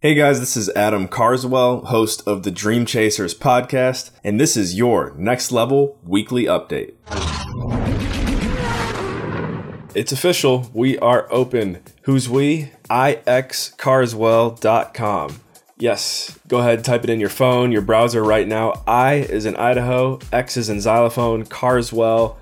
Hey guys, this is Adam Carswell, host of the Dream Chasers podcast, and this is your next level weekly update. It's official. We are open. Who's we? ixcarswell.com. Yes, go ahead, type it in your phone, your browser right now. I is in Idaho, X is in xylophone, Carswell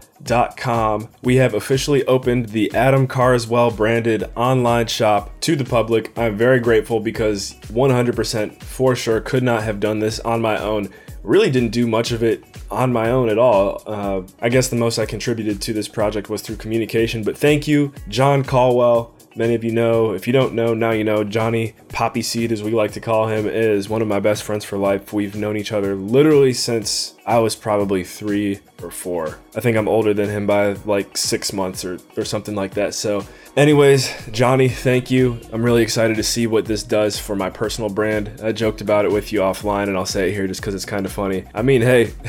Com. We have officially opened the Adam Carswell branded online shop to the public. I'm very grateful because 100% for sure could not have done this on my own. Really didn't do much of it on my own at all. Uh, I guess the most I contributed to this project was through communication, but thank you, John Caldwell, Many of you know, if you don't know, now you know, Johnny Poppy Seed, as we like to call him, is one of my best friends for life. We've known each other literally since I was probably three or four. I think I'm older than him by like six months or, or something like that. So Anyways, Johnny, thank you. I'm really excited to see what this does for my personal brand. I joked about it with you offline, and I'll say it here just because it's kind of funny. I mean, hey,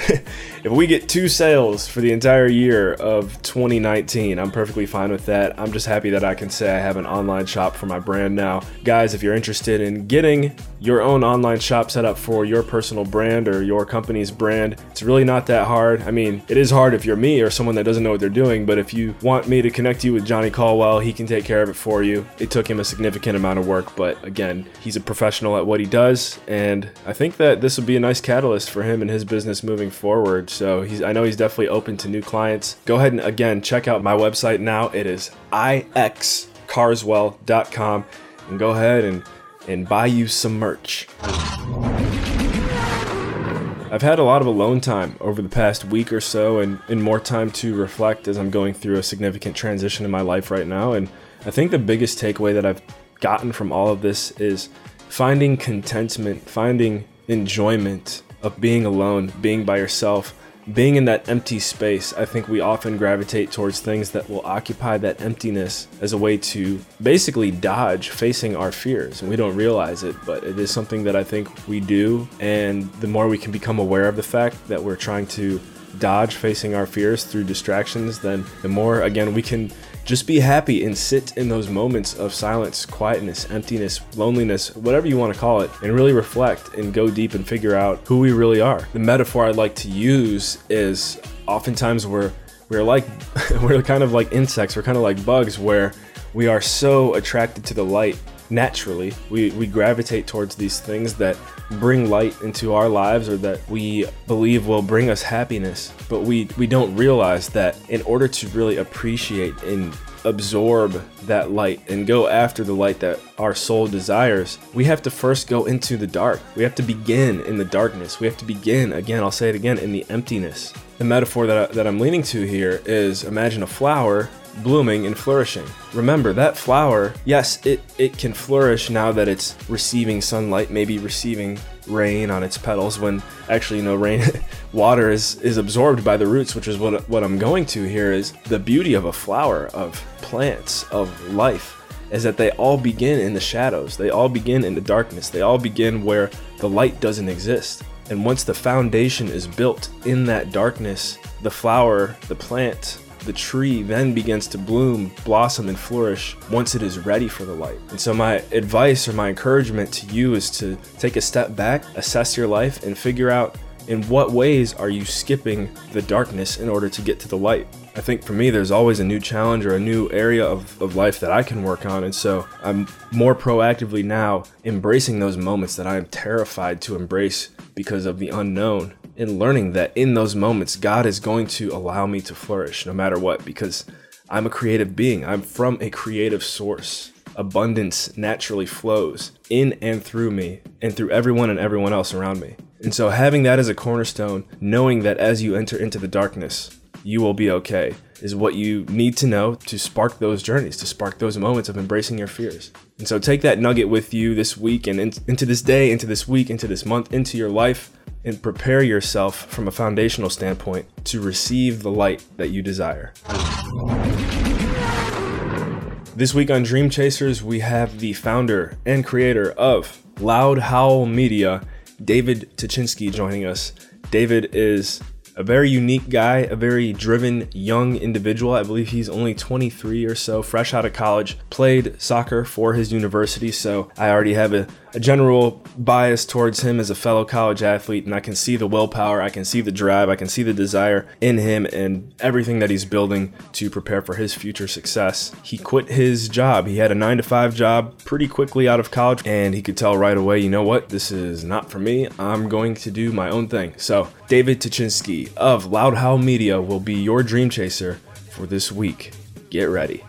if we get two sales for the entire year of 2019, I'm perfectly fine with that. I'm just happy that I can say I have an online shop for my brand now. Guys, if you're interested in getting your own online shop set up for your personal brand or your company's brand, it's really not that hard. I mean, it is hard if you're me or someone that doesn't know what they're doing, but if you want me to connect you with Johnny Caldwell, he can take care of it for you. It took him a significant amount of work, but again, he's a professional at what he does, and I think that this will be a nice catalyst for him and his business moving forward. So he's I know he's definitely open to new clients. Go ahead and again check out my website now. It is ixcarswell.com and go ahead and and buy you some merch. I've had a lot of alone time over the past week or so and, and more time to reflect as I'm going through a significant transition in my life right now. And I think the biggest takeaway that I've gotten from all of this is finding contentment, finding enjoyment of being alone, being by yourself, being in that empty space, I think we often gravitate towards things that will occupy that emptiness as a way to basically dodge facing our fears. And we don't realize it, but it is something that I think we do. And the more we can become aware of the fact that we're trying to dodge facing our fears through distractions, then the more, again, we can just be happy and sit in those moments of silence, quietness, emptiness, loneliness, whatever you want to call it, and really reflect and go deep and figure out who we really are. The metaphor I'd like to use is oftentimes we're we're like we're kind of like insects, we're kind of like bugs where we are so attracted to the light naturally. We, we gravitate towards these things that bring light into our lives or that we believe will bring us happiness. But we, we don't realize that in order to really appreciate and absorb that light and go after the light that our soul desires, we have to first go into the dark. We have to begin in the darkness. We have to begin, again, I'll say it again, in the emptiness. The metaphor that, I, that I'm leaning to here is imagine a flower blooming and flourishing. Remember that flower, yes, it, it can flourish now that it's receiving sunlight, maybe receiving rain on its petals when actually you know rain water is is absorbed by the roots which is what what I'm going to here is the beauty of a flower of plants of life is that they all begin in the shadows. They all begin in the darkness. They all begin where the light doesn't exist. And once the foundation is built in that darkness the flower the plant the tree then begins to bloom, blossom, and flourish once it is ready for the light. And so, my advice or my encouragement to you is to take a step back, assess your life, and figure out in what ways are you skipping the darkness in order to get to the light. I think for me, there's always a new challenge or a new area of, of life that I can work on. And so I'm more proactively now embracing those moments that I am terrified to embrace because of the unknown in learning that in those moments, God is going to allow me to flourish no matter what, because I'm a creative being. I'm from a creative source. Abundance naturally flows in and through me and through everyone and everyone else around me. And so, having that as a cornerstone, knowing that as you enter into the darkness, you will be okay, is what you need to know to spark those journeys, to spark those moments of embracing your fears. And so, take that nugget with you this week and in, into this day, into this week, into this month, into your life and prepare yourself from a foundational standpoint to receive the light that you desire. This week on Dream Chasers, we have the founder and creator of Loud Howl Media, David Tuchinsky, joining us. David is a very unique guy, a very driven young individual. I believe he's only 23 or so, fresh out of college, played soccer for his university. So I already have a, a general bias towards him as a fellow college athlete, and I can see the willpower, I can see the drive, I can see the desire in him and everything that he's building to prepare for his future success. He quit his job. He had a nine to five job pretty quickly out of college, and he could tell right away, you know what, this is not for me. I'm going to do my own thing. So, David Tuchinsky of Loud Howl Media will be your dream chaser for this week. Get ready.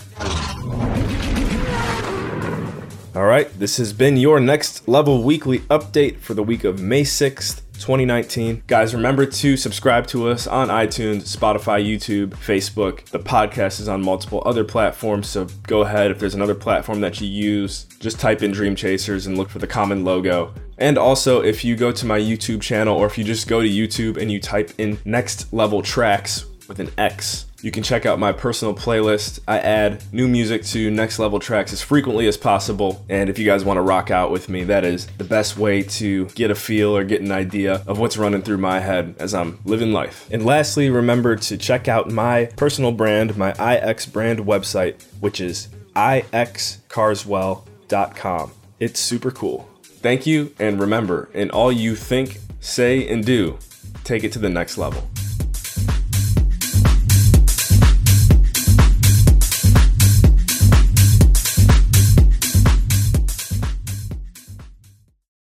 All right, this has been your next level weekly update for the week of May 6th. 2019. Guys, remember to subscribe to us on iTunes, Spotify, YouTube, Facebook. The podcast is on multiple other platforms, so go ahead. If there's another platform that you use, just type in Dream Chasers and look for the common logo. And also, if you go to my YouTube channel or if you just go to YouTube and you type in Next Level Trax with an X, you can check out my personal playlist. I add new music to Next Level Trax as frequently as possible. And if you guys want to rock out with me, that is the best way to get a feel or get an idea of what's running through my head as I'm living life. And lastly, remember to check out my personal brand, my IX brand website, which is ixcarswell.com. It's super cool. Thank you, and remember, in all you think, say, and do, take it to the next level.